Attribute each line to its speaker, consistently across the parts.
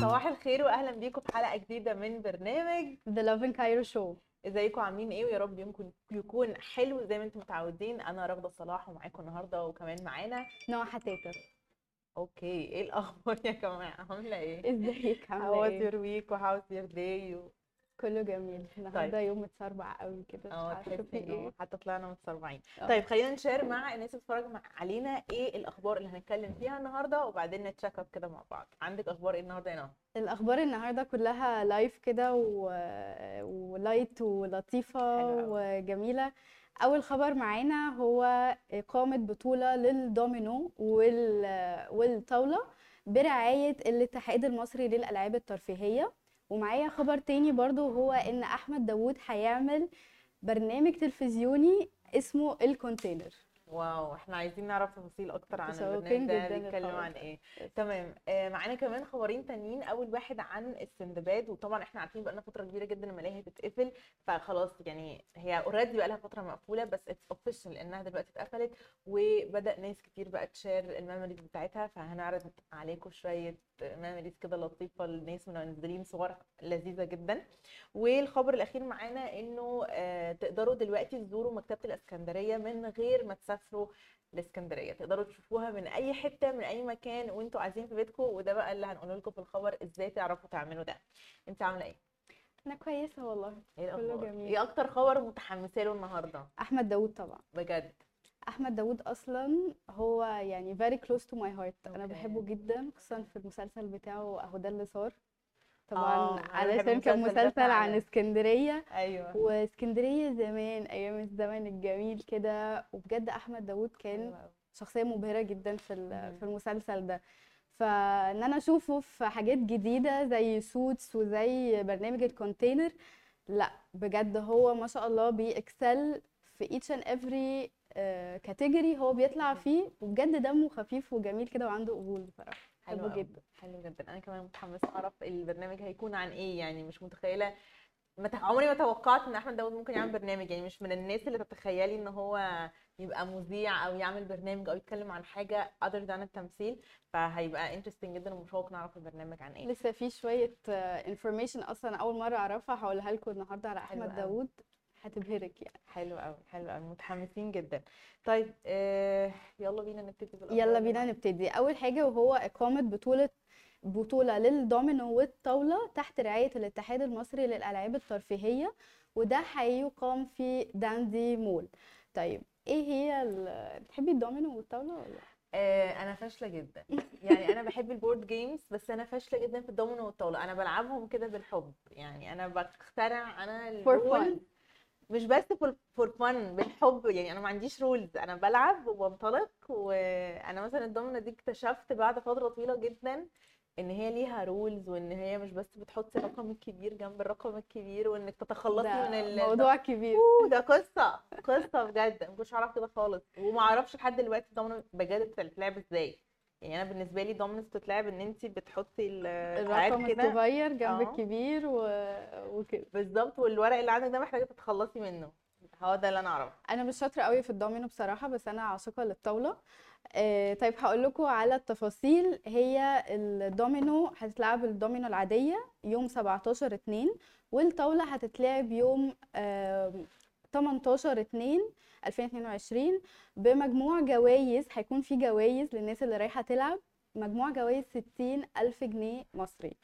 Speaker 1: صباح الخير واهلا بيكم في حلقة جديدة من برنامج
Speaker 2: Love in Cairo Show.
Speaker 1: ازيكم عاملين إيه؟ ويا رب يومكم يكون حلو زي ما أنتم متعودين. أنا رغدة صلاح ومعاكم النهارده وكمان معانا
Speaker 2: نهى حتاتة
Speaker 1: أوكي إيه الأخبار يا جماعة؟ عاملة إيه؟
Speaker 2: ازيك؟
Speaker 1: was
Speaker 2: إيه؟
Speaker 1: your week و how's your day و...
Speaker 2: كله جميل. النهارده يوم متسربع قوي كده آه
Speaker 1: تحسي
Speaker 2: إيه.
Speaker 1: حتى طلعنا متسربعين.
Speaker 2: آه.
Speaker 1: طيب خلينا نشير مع الناس اللي بتتفرج مع- علينا إيه الأخبار اللي هنتكلم فيها النهارده وبعدين نتشيك اب كده مع بعض. عندك أخبار إيه النهارده يا نهى؟
Speaker 2: الأخبار النهارده كلها light كده و... و
Speaker 1: light ولطيفة.
Speaker 2: وجميلة. أول خبر معانا هو إقامة بطولة للدومينو وال... والطاولة برعاية الاتحاد المصري للألعاب الترفيهية. ومعايا خبر تاني برضو هو إن أحمد داوود هيعمل برنامج تلفزيوني اسمه الكونتينر
Speaker 1: wow إحنا عايزين نعرف تفاصيل أكتر عن البرنامج ده بيتكلم عن.
Speaker 2: إيه.
Speaker 1: تمام آه معانا كمان خبرين تانيين أول واحد عن السندباد وطبعا إحنا عارفين بقالنا فترة كبيرة جدا الملاهي بتتقفل فخلاص يعني هي already بقالها فترة مقفولة بس it's official إنها دلوقتي اتقفلت وبدأ ناس كتير بقى تشير ال memories بتاعتها فهنعرض عليكم شوية memories كده لطيفة للناس منزلين صور لذيذة جدا. والخبر الأخير معانا إنه آه، تقدروا دلوقتي تزوروا مكتبة الإسكندرية من غير ما تسافروا الإسكندرية. تقدروا تشوفوها من أي حتة من أي مكان وأنتوا قاعدين في بيتكم. وده بقى اللي هنقوله لكم في الخبر إزاي تعرفوا تعملوا ده. أنت عاملة إيه؟
Speaker 2: أنا كويسة والله.
Speaker 1: إيه
Speaker 2: كله جميل.
Speaker 1: إيه أكتر خبر متحمسة له النهارده؟
Speaker 2: أحمد داوود طبعا.
Speaker 1: بجد؟
Speaker 2: أحمد داوود أصلا هو يعني very close to my heart
Speaker 1: أنا.
Speaker 2: بحبه جدا خصوصا في المسلسل بتاعه أهو ده اللي صار طبعا
Speaker 1: آه،
Speaker 2: علشان كان مسلسل عن. اسكندرية
Speaker 1: أيوه
Speaker 2: واسكندرية زمان أيام الزمن الجميل كده وبجد أحمد داوود كان
Speaker 1: أوي.
Speaker 2: شخصية مبهرة جدا في. في المسلسل ده فإن أنا أشوفه في حاجات جديدة زي Suits وزي برنامج الكونتينر لأ بجد هو ما شاء الله بي excel في each and every category هو بيطلع فيه وبجد دمه خفيف وجميل كده وعنده قبول بصراحة.
Speaker 1: حلو.
Speaker 2: جدا.
Speaker 1: حلو جدا. أنا كمان متحمسه أعرف البرنامج هيكون عن إيه يعني مش متخيلة. ما ت- عمري ما توقعت إن أحمد داوود ممكن يعمل برنامج يعني مش من الناس اللي تتخيلي إن هو يبقى مذيع أو يعمل برنامج أو يتكلم عن حاجة other than التمثيل. فهيبقى interesting جدا ومشوق نعرف البرنامج عن إيه.
Speaker 2: لسه في شوية information أصلا أول مرة أعرفها هقولها لكم النهارده على
Speaker 1: أحمد.
Speaker 2: داوود. هتبهرك يعني.
Speaker 1: حلو قوي حلو قوي متحمسين جدا. طيب آه يلا بينا نبتدي بالأخبار
Speaker 2: يلا بينا. نبتدي. أول حاجة وهو إقامة بطولة بطولة للدومينو والطاولة تحت رعاية الاتحاد المصري للألعاب الترفيهية وده هيقام في داندي مول. طيب إيه هي بتحبي الدومينو والطاولة ولا؟
Speaker 1: آه أنا فاشلة جدا. يعني أنا بحب ال board games بس أنا فاشلة جدا في الدومينو والطاولة. أنا بلعبهم كده بالحب. يعني أنا بخترع أنا
Speaker 2: fun.
Speaker 1: مش بس for fun بالحب. يعني أنا ما عنديش rules أنا بلعب وبنطلق وأنا مثلا الدومينو دي اكتشفت بعد فترة طويلة جدا إن هي ليها rules وإن هي مش بس بتحطي الرقم الكبير جنب الرقم الكبير وإنك تتخلصي من ال
Speaker 2: موضوع كبير.
Speaker 1: أوه ده قصة. قصة بجد. ما كنتش اعرف كده خالص. وما أعرفش لحد دلوقتي الدومينو بجد بتتلعب إزاي. يعني أنا بالنسبة لي دومينوز بتتلعب إن انت بتحطي
Speaker 2: الرقم الصغير جنب
Speaker 1: آه.
Speaker 2: الكبير و... وكده
Speaker 1: بالظبط والورق اللي عندك ده محتاجة تتخلصي منه. هو ده اللي أنا أعرفه.
Speaker 2: أنا مش شاطرة قوي في الدومينو بصراحة بس أنا عاشقة للطاولة. آه طيب هقول لكم على التفاصيل. هي الدومينو هتتلعب الدومينو العادية يوم 17 2 والطاولة هتتلعب يوم آه 18 2 2022 بمجموع جوائز هيكون في جوائز للناس اللي رايحة تلعب مجموع جوائز 60 ألف جنيه مصري.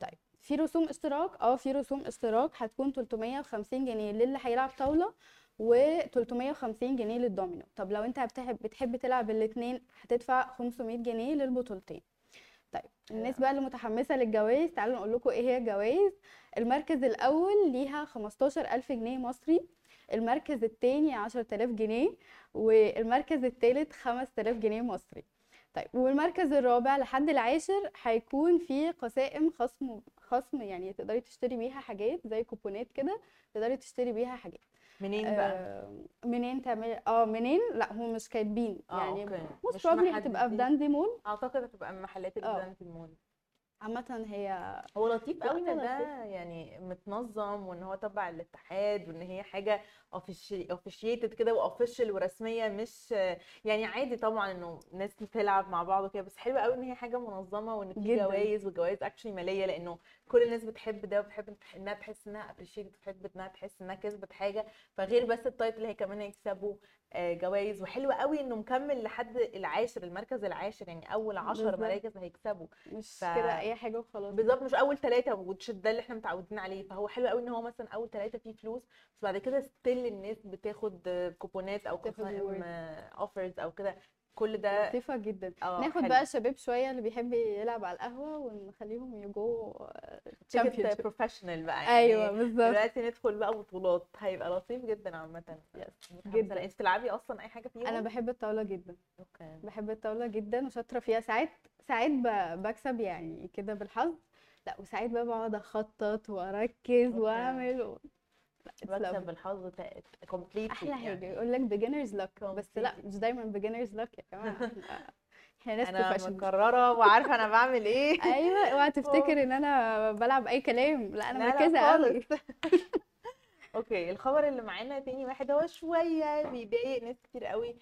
Speaker 2: طيب في رسوم اشتراك؟ آه في رسوم اشتراك هتكون 350 جنيه للي هيلعب طاولة و350 جنيه للدومينو. طب لو انت بتحب بتحب تلعب الاثنين هتدفع 500 جنيه للبطولتين. طيب الناس بقى اللي متحمسة للجوائز تعالوا نقول لكم إيه هي الجوائز. المركز الأول ليها 15000 جنيه مصري المركز الثاني 10000 جنيه والمركز الثالث 5000 جنيه مصري. طيب والمركز الرابع لحد العاشر هيكون في قسائم خصم خصم يعني تقدري تشتري بيها حاجات زي كوبونات كده تقدري تشتري بيها حاجات.
Speaker 1: منين بقى؟
Speaker 2: آه منين تعملي آه منين؟ لا هم مش كاتبين.
Speaker 1: آه
Speaker 2: يعني most
Speaker 1: مش
Speaker 2: probably هتبقى في. داندي مول.
Speaker 1: أعتقد هتبقى من محلات
Speaker 2: آه.
Speaker 1: ال brand المول
Speaker 2: عامة هي
Speaker 1: هو لطيف قوي
Speaker 2: إن.
Speaker 1: ده يعني متنظم وإن هو تبع الاتحاد وإن هي حاجة officiated كده و official ورسمية مش يعني عادي طبعا إنه ناس تلعب مع بعض وكده بس حلو قوي إن هي حاجة منظمة وإن في. جوائز وجوائز actually مالية لإنه كل الناس بتحب ده وبتحب إنها تحس إنها appreciated بتحب إنها تحس إنها كسبت حاجة فغير بس ال title هي كمان هيكسبوا جوائز وحلو قوي إنه مكمل لحد العاشر المركز العاشر يعني أول عشر
Speaker 2: بالظبط.
Speaker 1: مراكز هيكسبوا
Speaker 2: مش
Speaker 1: ف-
Speaker 2: كده أي حاجة وخلاص
Speaker 1: بالظبط مش أول ثلاثة which ده اللي إحنا متعودين عليه فهو حلو قوي إن هو مثلا أول ثلاثة فيه فلوس بس بعد كده still الناس بتاخد كوبونات
Speaker 2: أو.
Speaker 1: offers أو كده كل ده
Speaker 2: لطيفة جدا.
Speaker 1: آه
Speaker 2: ناخد
Speaker 1: حلو.
Speaker 2: بقى الشباب شوية اللي بيحب يلعب على القهوة ونخليهم يجوا
Speaker 1: تيكت
Speaker 2: championship.
Speaker 1: professional بقى يعني.
Speaker 2: أيوه بالظبط.
Speaker 1: دلوقتي ندخل بقى بطولات. هيبقى لطيف جدا عامة. yes
Speaker 2: جدا.
Speaker 1: انت تلعبي أصلا أي حاجة فيهم؟
Speaker 2: أنا بحب الطاولة جدا.
Speaker 1: أوكي.
Speaker 2: بحب الطاولة جدا وشاطرة فيها. ساعات ساعات بكسب يعني كده بالحظ. لا وساعات بقى بقعد أخطط وأركز.
Speaker 1: وأعمل
Speaker 2: lovely.
Speaker 1: بالحظ completely
Speaker 2: أحلى حاجة يقول لك beginners luck. بس لا. مش دايما beginners luck يا جماعة. احنا- ناس أنا
Speaker 1: مقررة وعارفة أنا بعمل إيه.
Speaker 2: أيوه اوعى تفتكر إن أنا بلعب أي كلام. لا
Speaker 1: أنا
Speaker 2: مركزة قوي.
Speaker 1: أوكي الخبر اللي معانا تاني واحد هو شوية بيضايق ناس كتير قوي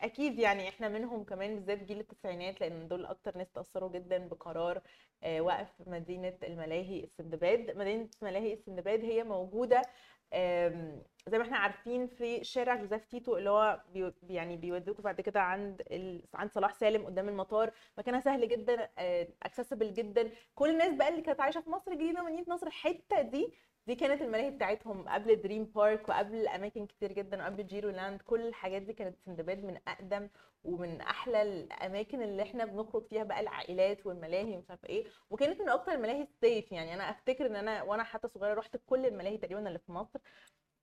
Speaker 1: أكيد يعني إحنا منهم كمان بالذات جيل التسعينات لأن دول أكتر ناس تأثروا جدا بقرار آه، وقف مدينة الملاهي السندباد. مدينة ملاهي السندباد هي موجودة زي ما إحنا عارفين في شارع جوزيف تيتو اللي هو بي يعني بيوديكوا بعد كده عند ال... عند صلاح سالم قدام المطار. مكانها سهل جدا accessible جدا. كل الناس بقى اللي كانت عايشة في مصر الجديدة مدينه نصر الحتة دي دي كانت الملاهي بتاعتهم قبل دريم بارك وقبل أماكن كتير جدا وقبل جيرو لاند. كل الحاجات دي كانت سندباد من أقدم ومن أحلى الأماكن اللي إحنا بنخرج فيها بقى العائلات والملاهي ومش عارفة إيه. وكانت من أكتر الملاهي ال safe يعني. أنا أفتكر إن أنا وأنا حتى صغيرة رحت كل الملاهي تقريبا اللي في مصر.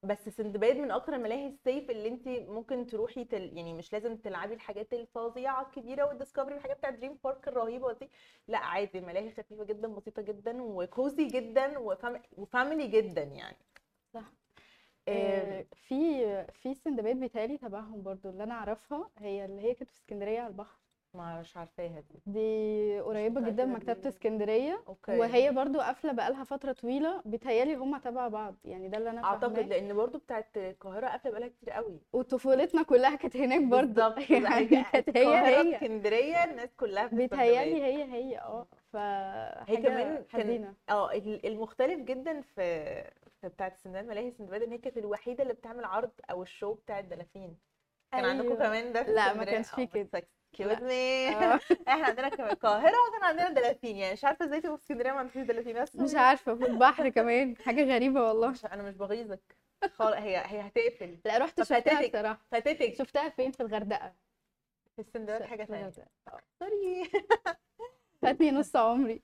Speaker 1: بس سندباد من أكتر الملاهي ال safe اللي أنت ممكن تروحي تل... يعني مش لازم تلعبي الحاجات الفظيعة الكبيرة وال Discovery والحاجات بتاعت دريم بارك الرهيبة دي. لا عادي ملاهي خفيفة جدا بسيطة جدا و cozy جدا وفام... و family جدا يعني.
Speaker 2: صح.
Speaker 1: آه،
Speaker 2: آه، في في سندباد بيتهيألي تبعهم برضو اللي أنا أعرفها هي اللي هي كانت في اسكندرية على البحر.
Speaker 1: ما مش عارفاها دي.
Speaker 2: دي قريبة جدا
Speaker 1: مكتبة.
Speaker 2: اسكندرية
Speaker 1: okay.
Speaker 2: وهي برضو قافلة بقالها فترة طويلة. بيتهيألي هما تبع بعض يعني ده اللي
Speaker 1: أنا
Speaker 2: أعتقد
Speaker 1: لأن برضو بتاعت القاهرة قافلة بقالها كتير قوي.
Speaker 2: وطفولتنا كلها كانت هناك برضو.
Speaker 1: بالظبط.
Speaker 2: يعني كانت هي هي.
Speaker 1: اسكندريه الناس كلها في السندباد.
Speaker 2: هي هي آه. ف
Speaker 1: هي كمان كان- آه ال- المختلف جدا في في بتاعت سندباد ملاهي سندباد إن هي كانت الوحيدة اللي بتعمل عرض أو ال show بتاع الدلافين. كان عندكم
Speaker 2: أيوة.
Speaker 1: كمان ده في
Speaker 2: لا، ما كانش فيه كده.
Speaker 1: مي
Speaker 2: آه.
Speaker 1: إحنا عندنا كمان القاهرة وكان عندنا دلافين يعني مش عارفة إزاي في اسكندرية ما عندكوش دلافين بس.
Speaker 2: مش عارفة في البحر كمان. حاجة غريبة والله.
Speaker 1: مش أنا مش بغيظك. خالص هي هي هتقفل.
Speaker 2: لا رحت شفتها. بصراحة.
Speaker 1: فاتتك
Speaker 2: شفتها فين؟ في الغردقة.
Speaker 1: في السندباد حاجة
Speaker 2: ثانية.
Speaker 1: sorry.
Speaker 2: فاتني نص عمري.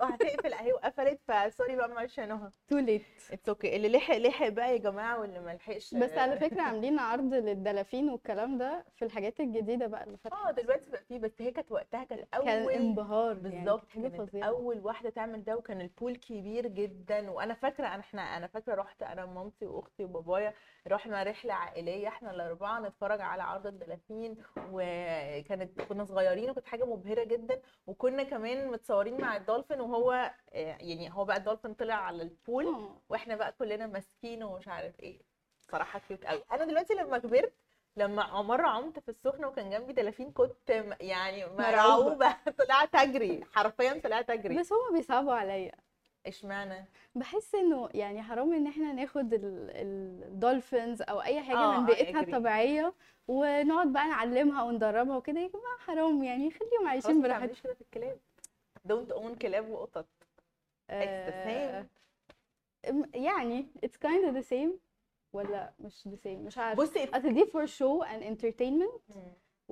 Speaker 1: هتقفل اهي وقفلت ف sorry بقى معلش يا نهى
Speaker 2: too late
Speaker 1: it's okay اللي لحق لحق بقى يا جماعة واللي ما لحقش.
Speaker 2: بس على فكرة عاملين عرض للدلافين والكلام ده في الحاجات الجديدة بقى اللي
Speaker 1: آه
Speaker 2: فاتحة
Speaker 1: دلوقتي بقى فيه بس هي كانت وقتها كانت
Speaker 2: كان
Speaker 1: أول
Speaker 2: انبهار يعني
Speaker 1: بالظبط
Speaker 2: كانت حاجة
Speaker 1: كانت
Speaker 2: فظيعة.
Speaker 1: أول واحدة تعمل ده وكان ال pool كبير جدا. وأنا فاكرة أنا إحنا أنا فاكرة رحت أنا ومامتي وأختي وبابايا رحنا رحلة عائلية إحنا الأربعة نتفرج على عرض الدلافين. وكانت كنا صغيرين وكانت حاجة مبهرة جدا. وكنا كمان متصورين مع الدولفين وهو آه، يعني هو بقى الدولفين طلع على البول. وإحنا بقى كلنا ماسكينه ومش عارف إيه. صراحة كيوت قوي. أنا دلوقتي لما كبرت لما مرة عمت في السخنة وكان جنبي دلافين كنت يعني مرعوبة. طلعت أجري. حرفيا طلعت أجري.
Speaker 2: بس هما بيصعبوا عليا.
Speaker 1: اشمعنى؟
Speaker 2: بحس إنه يعني حرام إن إحنا ناخد ال- ال- dolphins أو أي حاجة
Speaker 1: آه،
Speaker 2: من بيئتها I
Speaker 1: agree.
Speaker 2: الطبيعية ونقعد بقى نعلمها وندربها وكده يا جماعة حرام يعني خليهم عايشين براحتهم.
Speaker 1: كده في الكلاب. don't own كلاب وقطط.
Speaker 2: آه، يعني it's kind of the same ولا مش the same مش عارفة
Speaker 1: بصي
Speaker 2: أصل دي for show and entertainment.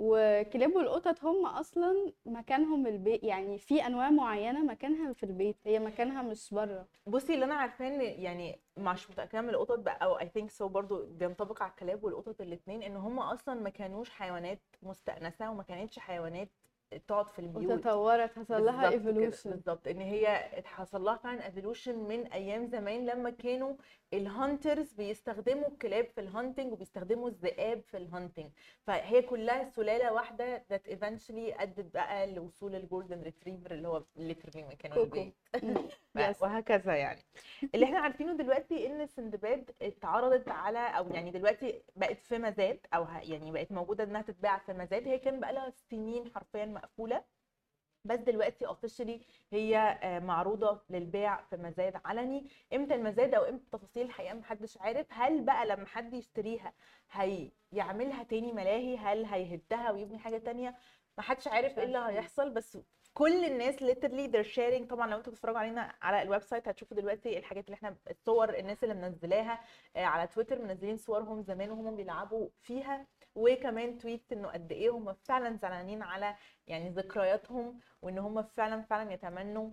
Speaker 2: وكلاب والقطط هم أصلا مكانهم البيت يعني في أنواع معينة مكانها في البيت هي مكانها مش بره.
Speaker 1: بصي اللي أنا عارفاه إن يعني مش متأكدة من القطط بقى أو I think so برضو بينطبق على الكلاب والقطط الاثنين إن هم أصلا ما كانوش حيوانات مستأنسة وما كانتش حيوانات تقعد في البيوت.
Speaker 2: وتطورت حصل لها evolution
Speaker 1: بالظبط. إن هي حصل لها فعلا evolution من أيام زمان لما كانوا ال hunters بيستخدموا الكلاب في ال hunting وبيستخدموا الذئاب في ال hunting فهي كلها سلالة واحدة that eventually ادت بقى لوصول ال golden retriever اللي هو literally
Speaker 2: كوكو.
Speaker 1: البيت. وهكذا يعني. اللي إحنا عارفينه دلوقتي إن سندباد اتعرضت على أو يعني دلوقتي بقت في مزاد أو يعني بقت موجودة إنها تتباع في مزاد. هي كان بقى لها سنين حرفيا مقفولة. بس دلوقتي اوفيشلي هي آه، معروضة للبيع في مزاد علني. إمتى المزاد أو إمتى التفاصيل الحقيقة محدش عارف. هل بقى لما حد يشتريها هيعملها تاني ملاهي؟ هل هيهدها ويبني حاجة تانية؟ محدش عارف إيه اللي. هيحصل. بس كل الناس literally they're sharing. طبعا لو أنتوا بتتفرجوا علينا على ال website هتشوفوا دلوقتي الحاجات اللي إحنا الصور الناس اللي منزلاها آه، على تويتر منزلين صورهم زمان وهم بيلعبوا فيها وكمان tweet انه قد إيه هم فعلا زعلانين على يعني ذكرياتهم وإن هم فعلا فعلا يتمنوا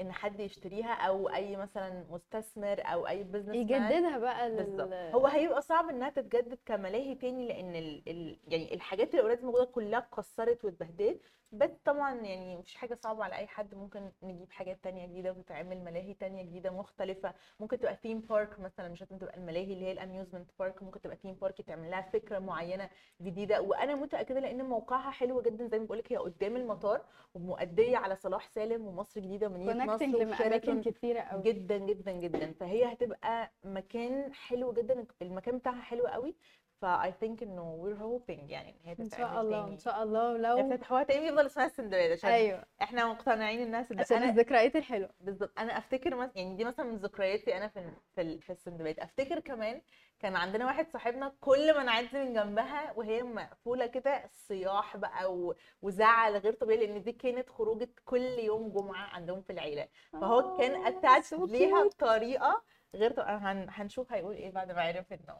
Speaker 1: إن حد يشتريها أو أي مثلا مستثمر أو أي business
Speaker 2: يجددها بقى
Speaker 1: بالظبط. هو هيبقى صعب إنها تتجدد كملاهي تاني لأن ال... ال... يعني الحاجات اللي already موجودة كلها اتكسرت واتبهدلت. بس طبعا يعني مفيش حاجة صعبة على أي حد. ممكن نجيب حاجات تانية جديدة وتتعمل ملاهي تانية جديدة مختلفة. ممكن تبقى theme park مثلا مش لازم تبقى الملاهي اللي هي ال amusement park ممكن تبقى theme park يتعمل لها فكرة معينة جديدة. وأنا متأكدة لأن موقعها حلو جدا. زي ما بقول لك هي قدام المطار ومؤدية على صلاح سالم ومصر الجديده
Speaker 2: ومدينة
Speaker 1: connecting
Speaker 2: لاماكن كتيرة قوي
Speaker 1: جدا جدا جدا. فهي هتبقى مكان حلو جدا المكان بتاعها حلو قوي ف I think إنه we're hoping يعني إن هي
Speaker 2: إن
Speaker 1: تتعمل إن
Speaker 2: شاء الله
Speaker 1: تاني.
Speaker 2: إن شاء الله.
Speaker 1: هي
Speaker 2: لو
Speaker 1: فتحوها تاني يفضل اسمها سندريلا عشان
Speaker 2: أيوه.
Speaker 1: إحنا مقتنعين سندريلا
Speaker 2: عشان الذكريات الحلوة.
Speaker 1: بالظبط أنا أفتكر مثلا يعني دي مثلا من ذكرياتي أنا في في ال- في السندباد أفتكر كمان كان عندنا واحد صاحبنا كل ما نعدي من جنبها وهي مقفولة كده صياح بقى و- وزعل غير طبيعي لأن دي كانت خروجة كل يوم جمعة عندهم في العيلة فهو كان
Speaker 2: آه، so
Speaker 1: attached
Speaker 2: ليها.
Speaker 1: بطريقة غير طبيعية هن... هنشوف هيقول إيه بعد ما عرف إنه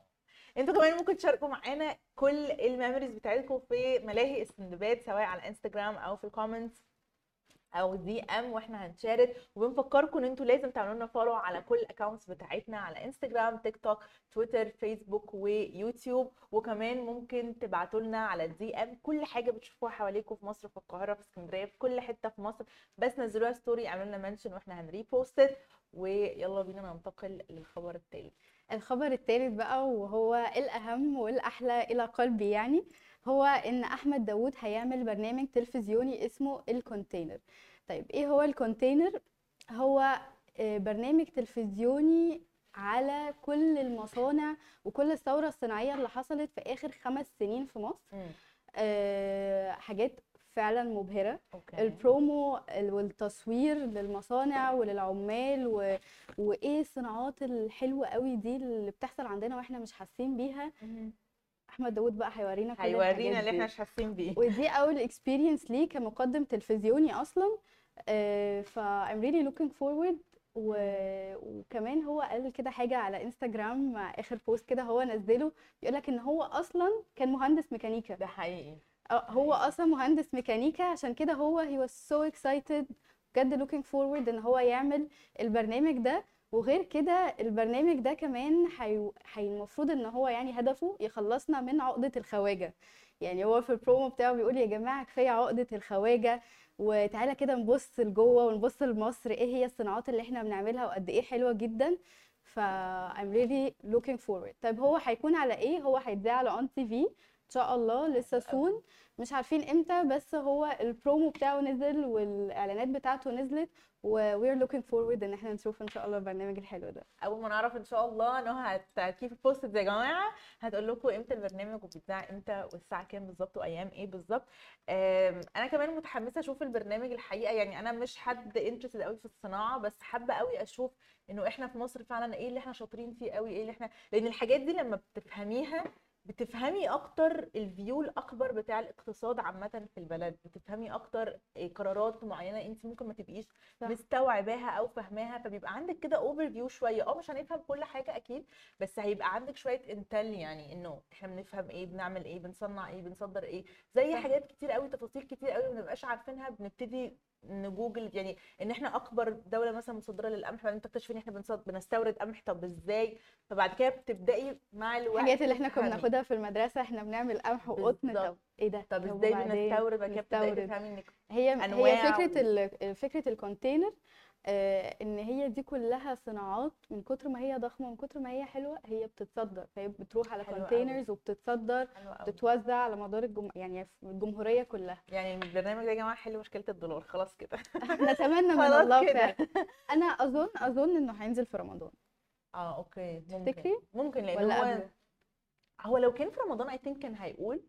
Speaker 1: أنتوا كمان ممكن تشاركوا معانا كل ال memories بتاعتكم في ملاهي السندباد سواء على انستجرام أو في ال comments أو DM وإحنا هنشارك. وبنفكركم إن أنتوا لازم تعملوا لنا follow على كل ال accounts بتاعتنا على انستجرام تيك توك تويتر فيسبوك ويوتيوب وكمان ممكن تبعتوا لنا على ال DM كل حاجة بتشوفوها حواليكم في مصر في القاهرة في اسكندرية في كل حتة في مصر. بس نزلوها story اعملوا لنا mention وإحنا هن repost ويلا بينا ننتقل للخبر التالي.
Speaker 2: الخبر الثالث بقى وهو الأهم والأحلى إلى قلبي يعني هو إن أحمد داوود هيعمل برنامج تلفزيوني اسمه ال container. طيب إيه هو ال container؟ هو آه، برنامج تلفزيوني على كل المصانع وكل الثورة الصناعية اللي حصلت في آخر خمس سنين في مصر. آه، حاجات فعلا مبهرة.
Speaker 1: okay.
Speaker 2: البرومو ال- والتصوير للمصانع وللعمال و... وإيه الصناعات الحلوة قوي دي اللي بتحصل عندنا وإحنا مش حاسين بيها. أحمد داوود بقى هيورينا كل
Speaker 1: هيورينا اللي. إحنا مش حاسين بيه
Speaker 2: ودي أول experience ليه كمقدم تلفزيوني أصلا. آه، ف I'm really looking forward و... وكمان هو قال كده حاجة على انستجرام آخر post كده هو نزله. بيقول لك إن هو أصلا كان مهندس ميكانيكا.
Speaker 1: ده حقيقي.
Speaker 2: هو. أصلا مهندس ميكانيكا عشان كده هو he was so excited بجد looking forward إن هو يعمل البرنامج ده. وغير كده البرنامج ده كمان حي... المفروض إن هو يعني هدفه يخلصنا من عقدة الخواجة. يعني هو في البرومو بتاعه بيقول يا جماعة كفاية عقدة الخواجة وتعالى كده نبص لجوه ونبص لمصر إيه هي الصناعات اللي إحنا بنعملها وقد إيه حلوة جدا. ف I'm really looking forward. طيب هو هيكون على إيه؟ هو هيتذاع على اون تي في إن شاء الله لسه soon مش عارفين إمتى بس هو البرومو بتاعه نزل والإعلانات بتاعته نزلت و we're looking forward إن إحنا نشوف إن شاء الله البرنامج الحلو ده.
Speaker 1: أول ما نعرف إن شاء الله هو هتكيف ال post يا جماعة هتقول لكم إمتى البرنامج وبيتذاع إمتى والساعة كام بالظبط وأيام إيه بالظبط. أنا كمان متحمسة أشوف البرنامج الحقيقة يعني أنا مش حد interested قوي في الصناعة بس حابة قوي أشوف إنه إحنا في مصر فعلا إيه اللي إحنا شاطرين فيه قوي إيه اللي إحنا لأن الحاجات دي لما بتفهميها بتفهمي أكتر ال view الأكبر بتاع الاقتصاد عامة في البلد بتفهمي أكتر إيه قرارات معينة انت ممكن ما تبقيش. مستوعباها أو فاهماها فبيبقى عندك كده overview شوية آه مش هنفهم كل حاجة أكيد بس هيبقى عندك شوية intel يعني إنه إحنا بنفهم إيه بنعمل إيه بنصنع إيه بنصدر إيه زي
Speaker 2: صح.
Speaker 1: حاجات كتير قوي تفاصيل كتير قوي ما بنبقاش عارفينها بنبتدي نجوجل يعني إن إحنا أكبر دولة مثلا مصدره للقمح بعدين تكتشفي إن إحنا بنصد- بنستورد قمح طب إزاي فبعد كده بتبدأي مع الوقت
Speaker 2: الحاجات اللي إحنا كنا. بناخدها في المدرسة إحنا بنعمل قمح وقطن. طب إيه ده
Speaker 1: طب
Speaker 2: إزاي
Speaker 1: بنستورد بعد كده
Speaker 2: بتبدأي.
Speaker 1: تفهمي إنك
Speaker 2: هي هي
Speaker 1: فكرة
Speaker 2: ال- فكرة ال container إن هي دي كلها صناعات من كتر ما هي ضخمة من كتر ما هي حلوة هي بتتصدر. فهي بتروح على. containers وبتتصدر بتتوزع على مدار الجم... يعني الجمهورية كلها.
Speaker 1: يعني البرنامج ده يا جماعة حل مشكلة الدولار. خلاص كده.
Speaker 2: نتمنى من
Speaker 1: خلاص
Speaker 2: الله
Speaker 1: كده.
Speaker 2: فعلا. أنا أظن أظن إنه هينزل في رمضان.
Speaker 1: آه okay. ممكن.
Speaker 2: تفتكري؟
Speaker 1: ممكن لأن
Speaker 2: ولا
Speaker 1: هو
Speaker 2: قبله؟
Speaker 1: هو لو كان في رمضان I think كان هيقول.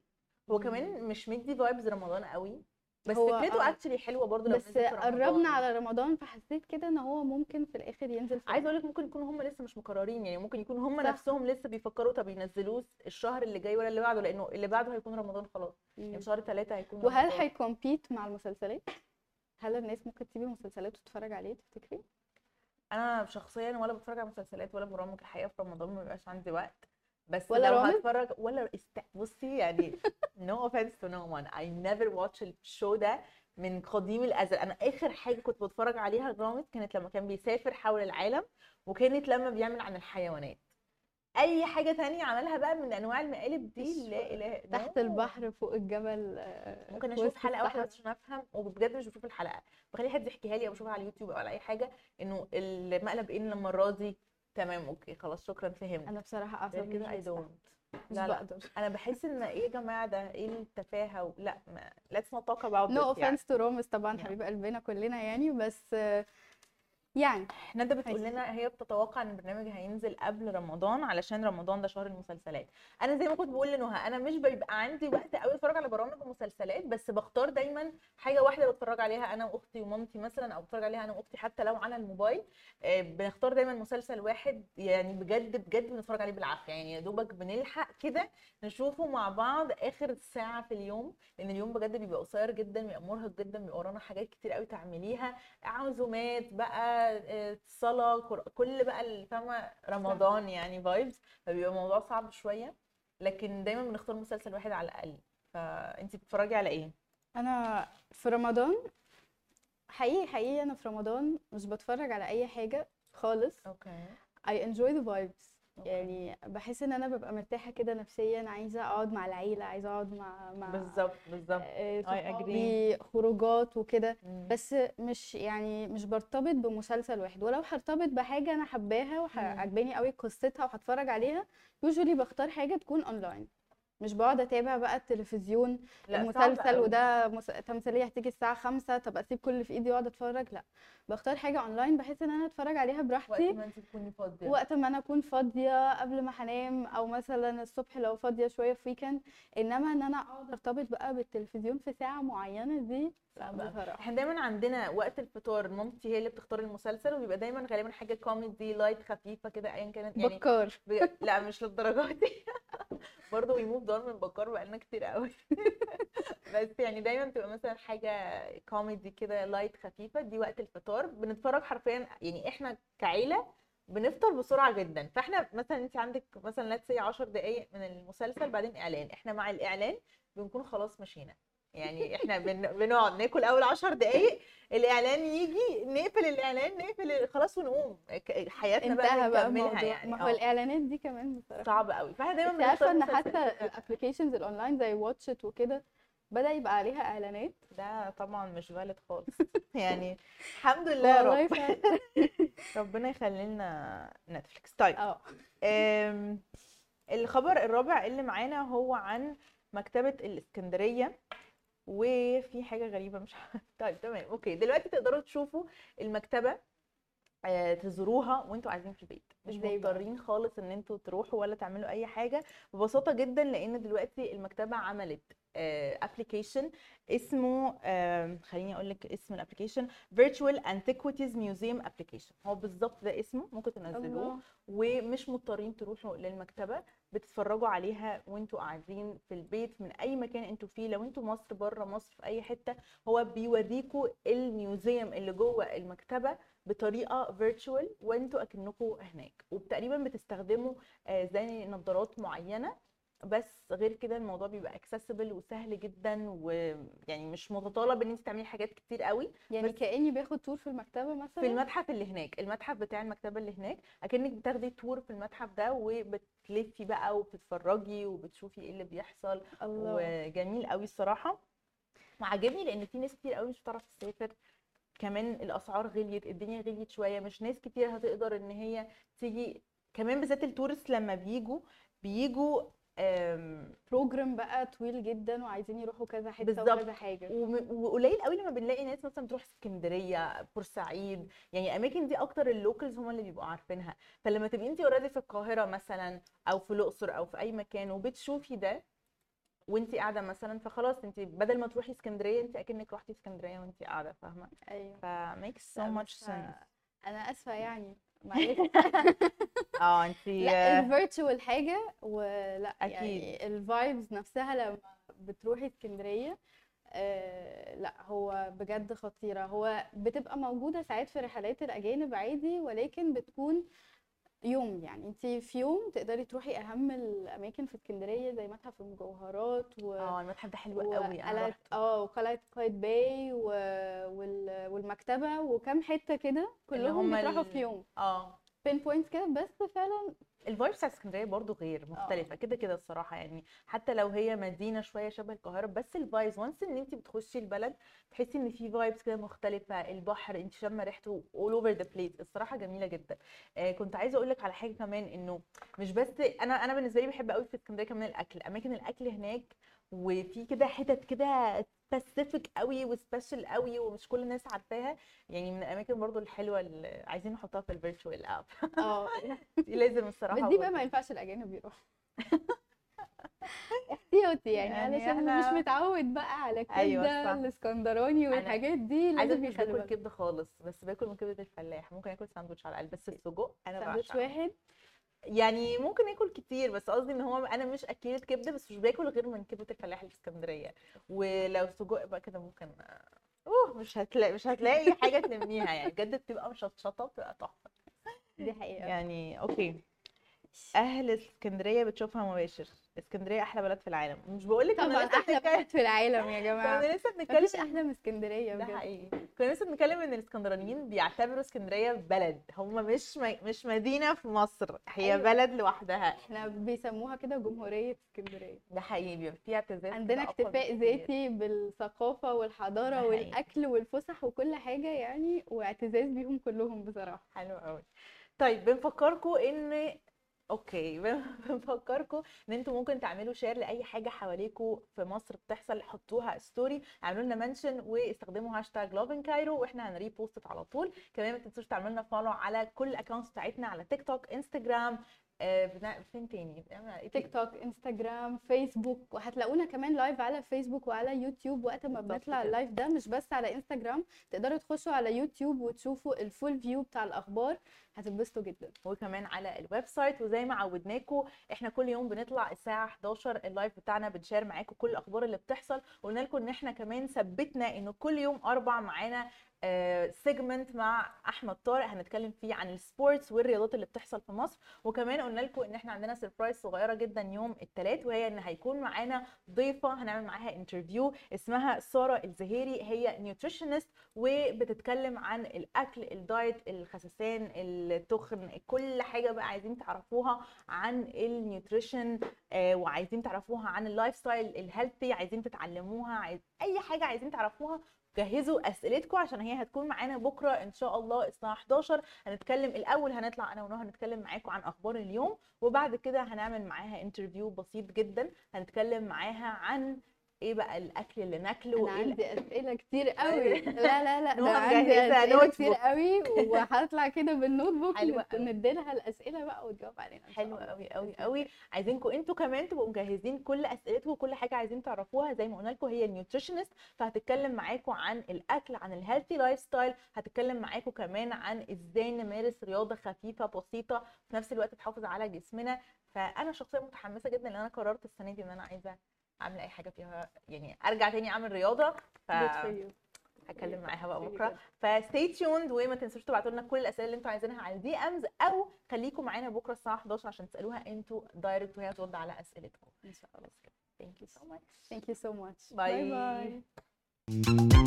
Speaker 1: هو. كمان مش مدي vibes رمضان قوي. بس فكرته
Speaker 2: آه.
Speaker 1: actually حلوة برضه لو
Speaker 2: بس قربنا على رمضان فحسيت كده إن هو ممكن في الآخر ينزل في
Speaker 1: عايزة أقول لك ممكن يكونوا هم لسه مش مقررين يعني ممكن يكونوا هم
Speaker 2: صح.
Speaker 1: نفسهم لسه بيفكروا طب ينزلوه الشهر اللي جاي ولا اللي بعده؟ لأنه اللي بعده هيكون رمضان خلاص. يعني شهر ثلاثة هيكون
Speaker 2: وهل
Speaker 1: رمضان.
Speaker 2: هي compete مع المسلسلات؟ هل الناس ممكن تسيب المسلسلات وتتفرج عليه تفتكري؟
Speaker 1: أنا شخصيا ولا بتفرج على مسلسلات ولا برامج الحقيقة في رمضان ما بيبقاش عندي وقت. بس
Speaker 2: ولا
Speaker 1: لو؟ هتفرج ولا است... بصي يعني no offense to no one. I never watch ال show ده من قديم الأزل. أنا آخر حاجة كنت بتفرج عليها رامز كانت لما كان بيسافر حول العالم وكانت لما بيعمل عن الحيوانات. أي حاجة تانية عملها بقى من أنواع المقالب دي لا إله
Speaker 2: تحت
Speaker 1: no.
Speaker 2: البحر فوق الجبل آه،
Speaker 1: ممكن أشوف
Speaker 2: حلقة
Speaker 1: واحدة عشان أفهم وبجد مش بشوف الحلقة. بخلي حد يحكيها لي أو أشوفها على اليوتيوب أو على أي حاجة إنه المقلب إيه المرة دي تمام okay خلاص شكرا فهمت.
Speaker 2: أنا
Speaker 1: بصراحة
Speaker 2: أعصابي
Speaker 1: كده I.
Speaker 2: don't
Speaker 1: لا لا. أنا بحس إن إيه يا جماعة ده؟ إيه التفاهة؟ و... لا ما... let's not talk about no
Speaker 2: offense to رامز طبعا
Speaker 1: Yeah.
Speaker 2: حبيب قلبنا كلنا يعني بس يعني
Speaker 1: ندى بتقول لنا هي بتتوقع ان البرنامج هينزل قبل رمضان علشان رمضان ده شهر المسلسلات. أنا زي ما كنت بقول لنهى أنا مش بيبقى عندي وقت قوي اتفرج على برامج ومسلسلات بس بختار دايما حاجة واحدة بتفرج عليها أنا وأختي ومامتي مثلا أو بتفرج عليها أنا وأختي حتى لو على الموبايل. آه، بنختار دايما مسلسل واحد يعني بجد بجد بنتفرج عليه بالعافية. يعني يا دوبك بنلحق كده نشوفه مع بعض آخر ساعة في اليوم لأن اليوم بجد بيبقى قصير جدا بيبقى مرهق جدا بيبقى ورانا حاجات كتير قوي تعمليها. عزومات بقى صلاه قر- كل بقى اللي فاهمة؟ رمضان يعني فايبز فبيبقى الموضوع صعب شوية لكن دايما بنختار مسلسل واحد على الأقل. فانت بتتفرجي على إيه؟
Speaker 2: أنا في رمضان حقيقي حقيقي أنا في رمضان مش بتفرج على أي حاجة خالص.
Speaker 1: أوكي.
Speaker 2: I enjoy the vibes. يعني بحس إن أنا ببقى مرتاحة كده نفسيا عايزة أقعد مع العيلة عايزة أقعد مع مع
Speaker 1: بالظبط بالظبط
Speaker 2: آه،
Speaker 1: agree.
Speaker 2: صحابي خروجات وكده. بس مش يعني مش برتبط بمسلسل واحد ولو هرتبط بحاجة أنا حباها. وعجباني قوي قصتها وهتفرج عليها usually بختار حاجة تكون اونلاين مش بقعد أتابع بقى التلفزيون المسلسل. وده مس... تمثيلية هتيجي الساعة خمسة طب أسيب كل في إيدي وأقعد أتفرج؟ لا. بختار حاجة أونلاين بحيث إن أنا أتفرج عليها
Speaker 1: وقت
Speaker 2: براحتي
Speaker 1: ما انت تكوني فاضية.
Speaker 2: وقت ما أنا أكون فاضية قبل ما هنام أو مثلا الصبح لو فاضية شوية في weekend إنما إن أنا أقعد أرتبط بقى بالتلفزيون في ساعة معينة دي
Speaker 1: إحنا دايما عندنا وقت الفطار. مامتي هي اللي بتختار المسلسل وبيبقى دايما غالبا حاجة كوميدي light خفيفة كده ايا كانت يعني
Speaker 2: بكار.
Speaker 1: ب... لا مش للدرجة دي. برضه we moved on من بكار بقالنا كتير قوي. بس يعني دايما بتبقى مثلا حاجة كوميدي كده light خفيفة دي وقت الفطار. بنتفرج حرفيا يعني إحنا كعيلة بنفطر بسرعة جدا. فإحنا مثلا أنت عندك مثلا let's say 10 دقائق من المسلسل بعدين إعلان. إحنا مع الإعلان بنكون خلاص مشينا. يعني إحنا بن... بنقعد ناكل أول 10 دقائق الإعلان يجي نقفل الإعلان نقفل خلاص ونقوم. حياتنا بقى بنكملها يعني.
Speaker 2: ما هو
Speaker 1: آه.
Speaker 2: الإعلانات دي كمان بصراحة.
Speaker 1: صعب قوي. فإحنا دايما
Speaker 2: عارفة
Speaker 1: إن
Speaker 2: حتى.
Speaker 1: ال
Speaker 2: applications ال online زي Watch It وكده بدأ يبقى عليها إعلانات.
Speaker 1: ده طبعا مش valid خالص. يعني الحمد لله يا رب. ربنا يخلي لنا نتفليكس طيب آه. الخبر الرابع اللي معانا هو عن مكتبة الإسكندرية. وفي حاجة غريبة مش طيب تمام أوكي. دلوقتي تقدروا تشوفوا المكتبة آه، تزوروها وأنتوا قاعدين في البيت. مش؟ مضطرين خالص إن أنتوا تروحوا ولا تعملوا أي حاجة. ببساطة جدا لأن دلوقتي المكتبة عملت application اسمه آم، خليني أقول لك اسم ال application Virtual Antiquities Museum Application. هو بالظبط ده اسمه ممكن تنزلوه. ومش مضطرين تروحوا للمكتبة. بتتفرجوا عليها وانتوا قاعدين في البيت من أي مكان أنتوا فيه. لو أنتوا مصر بره مصر في أي حتة هو بيوريكوا ال museum اللي جوه المكتبة بطريقة virtual وانتوا أكنكوا هناك. وتقريبا بتستخدموا آه، زي نظارات معينة بس غير كده الموضوع بيبقى accessible وسهل جدا ويعني مش متطلب إن انت تعملي حاجات كتير قوي.
Speaker 2: يعني
Speaker 1: بس-
Speaker 2: كأني باخد tour في المكتبة مثلا؟
Speaker 1: في المتحف اللي هناك المتحف بتاع المكتبة اللي هناك أكنك بتاخدي tour في المتحف ده وبتلفي بقى وبتتفرجي وبتشوفي إيه اللي بيحصل.
Speaker 2: الله.
Speaker 1: وجميل قوي الصراحة. وعجبني لأن في ناس كتير قوي مش بتعرف تسافر. كمان الأسعار غليت الدنيا غليت شوية مش ناس كتير هتقدر إن هي تيجي. كمان بالذات ال tourists لما بيجوا بيجوا ب
Speaker 2: program بقى طويل جدا وعايزين يروحوا كذا
Speaker 1: حتة.
Speaker 2: وكذا
Speaker 1: حاجة. وقليل قوي لما بنلاقي ناس مثلا بتروح اسكندرية بورسعيد. يعني الاماكن دي أكتر ال locals هم اللي بيبقوا عارفينها. فلما تبقي انت already في القاهرة مثلا أو في الأقصر أو في أي مكان وبتشوفي ده وانت قاعدة مثلا فخلاص انت بدل ما تروحي اسكندرية انت أكنك رحتي اسكندرية وانت قاعدة فاهمة؟
Speaker 2: أيوه.
Speaker 1: ف makes so
Speaker 2: لا،
Speaker 1: much
Speaker 2: بس
Speaker 1: sense.
Speaker 2: أنا آسفة يعني. معلش
Speaker 1: آه انت
Speaker 2: لأ ال virtual حاجة ولأ
Speaker 1: أكيد.
Speaker 2: يعني ال vibes نفسها لما بتروحي اسكندرية آه لأ هو بجد خطيرة هو بتبقى موجودة ساعات في رحلات الأجانب عادي ولكن بتكون يوم يعني. انت في يوم تقدري تروحي أهم الأماكن في اسكندرية زي متحف المجوهرات و
Speaker 1: آه المتحف ده حلو قوي أنا
Speaker 2: آه وقلعة قايتباي و... وال... والمكتبة وكم حتة كده كلهم
Speaker 1: هما
Speaker 2: بيطرحوا
Speaker 1: ال-
Speaker 2: في يوم.
Speaker 1: آه.
Speaker 2: بين points كده بس فعلا
Speaker 1: ال vibes بتاعت اسكندرية برضو غير مختلفة كده كده الصراحة يعني. حتى لو هي مدينة شوية شبه القاهرة بس ال vibes و once إن انت بتخشي البلد تحسي إن في vibes كده مختلفة البحر انت شامة ريحته all over the place. الصراحة جميلة جدا. آه كنت عايزة أقول لك على حاجة كمان إنه مش بس أنا أنا بالنسبة لي بحب قوي في اسكندرية كمان الأكل. أماكن الأكل هناك وفي كده حتت كده specific قوي و special قوي ومش كل الناس عارفاها. يعني من الأماكن برضو الحلوة اللي عايزين نحطها في ال virtual
Speaker 2: app آه.
Speaker 1: دي لازم الصراحة
Speaker 2: بس دي بقى. ما ينفعش الأجانب يروحوا. احتياطي يعني,
Speaker 1: يعني
Speaker 2: علشان
Speaker 1: احنا-
Speaker 2: مش متعود بقى على الكبده
Speaker 1: أيوة.
Speaker 2: الاسكندراني والحاجات دي لازم
Speaker 1: مش باكل كبدة خالص بس باكل من كبدة الفلاح. ممكن آكل ساندوتش على الأقل بس السجق أنا
Speaker 2: ساندوتش واحد.
Speaker 1: يعني ممكن اكل كتير بس قصدي إن هو أنا مش أكيلة كبدة بس مش باكل غير من كبدة الفلاح اللي في اسكندرية. ولو سجق بقى كده ممكن أوه مش هتلاقي مش هتلاقي حاجة تلميها يعني. بجد بتبقى مشطشطة بتبقى تحفة.
Speaker 2: دي حقيقة.
Speaker 1: يعني أوكي. أهل اسكندرية بتشوفها مباشر. اسكندرية أحلى بلد في العالم. مش بقول لك
Speaker 2: طبعا أحلى بلد في العالم يا جماعة.
Speaker 1: كنا لسه بنتكلم
Speaker 2: مفيش أحلى من اسكندرية
Speaker 1: ده حقيقي. كنا لسه بنتكلم إن الإسكندرانيين بيعتبروا اسكندرية بلد. هم مش م... مش مدينة في مصر. هي
Speaker 2: أيوة.
Speaker 1: بلد لوحدها.
Speaker 2: إحنا بيسموها كده جمهورية اسكندرية.
Speaker 1: ده حقيقي. بيبقى فيها اعتزاز
Speaker 2: عندنا اكتفاء. ذاتي
Speaker 1: ده حقيقي.
Speaker 2: والأكل والفسح وكل حاجة يعني واعتزاز بيهم كلهم بصراحة.
Speaker 1: حلو قوي طيب بنفكركم إن okay. بن- بنفكركم إن أنتوا ممكن تعملوا share لأي حاجة حواليكم في مصر بتحصل حطوها story اعملوا لنا mention واستخدموا هاشتاج Lovin Cairo وإحنا هن repost على طول. كمان ما تنسوش تعملوا لنا follow على كل ال accounts بتاعتنا على تيك توك انستجرام آه بنا... فين تاني بنعمل على إيه
Speaker 2: تيك
Speaker 1: تاني؟
Speaker 2: توك انستجرام فيسبوك وهتلاقونا كمان live على فيسبوك وعلى يوتيوب وقت ما بنطلع.
Speaker 1: ال
Speaker 2: live ده مش بس على انستجرام تقدروا تخشوا على يوتيوب وتشوفوا ال full view بتاع الأخبار هتتبسطوا جدا
Speaker 1: وكمان على ال website وزي ما عودناكم إحنا كل يوم بنطلع الساعة 11 ال live بتاعنا بن share معاكم كل الأخبار اللي بتحصل وقلنا لكم إن إحنا كمان ثبتنا إنه كل يوم أربع معانا segment مع أحمد طارق هنتكلم فيه عن ال sports والرياضات اللي بتحصل في مصر. وكمان قلنا لكم إن إحنا عندنا surprise صغيرة جدا يوم الثلاث وهي إن هيكون معانا ضيفة هنعمل معاها interview اسمها سارة الزهيري هي nutritionist وبتتكلم عن الأكل ال diet الخسسان التخن كل حاجة بقى عايزين تعرفوها عن ال nutrition آه، وعايزين تعرفوها عن ال lifestyle ال healthy عايزين تتعلموها عايز أي حاجة عايزين تعرفوها جهزوا أسئلتكم عشان هي هتكون معانا بكرة إن شاء الله الساعة 11 هنتكلم الأول هنطلع أنا ونهى هنتكلم معاكم عن أخبار اليوم وبعد كده هنعمل معاها interview بسيط جدا. هنتكلم معاها عن إيه بقى الأكل اللي ناكله؟
Speaker 2: أنا
Speaker 1: إيه
Speaker 2: عندي أسئلة كتير قوي. لا لا لا ده عندي
Speaker 1: أسئلة
Speaker 2: كتير. قوي وهطلع كده بال
Speaker 1: notebook.
Speaker 2: نديلها الأسئلة بقى وتجاوب علينا
Speaker 1: حلو. قوي قوي قوي. عايزينكم أنتوا كمان تبقوا مجهزين كل أسئلتكم وكل حاجة عايزين تعرفوها. زي ما قلنا لكم هي nutritionist فهتتكلم معاكم عن الأكل عن ال healthy lifestyle هتتكلم معاكم كمان عن إزاي نمارس رياضة خفيفة بسيطة في نفس الوقت تحافظ على جسمنا. فأنا شخصيا متحمسة جدا ان أنا قررت السنة دي إن أنا عايزة أعمل أي حاجة فيها يعني أرجع تاني أعمل رياضة ف
Speaker 2: you.
Speaker 1: هتكلم معاها بقى بكرة.
Speaker 2: ف
Speaker 1: stay tuned وما تنسوش تبعتوا لنا كل الأسئلة اللي أنتوا عايزينها على ال DMs أو خليكم معانا بكرة الساعة 11 عشان تسألوها أنتوا direct وهي ترد على أسئلتكم.
Speaker 2: إن شاء الله.
Speaker 1: Thank you so much
Speaker 2: Thank you so much.
Speaker 1: bye
Speaker 2: bye bye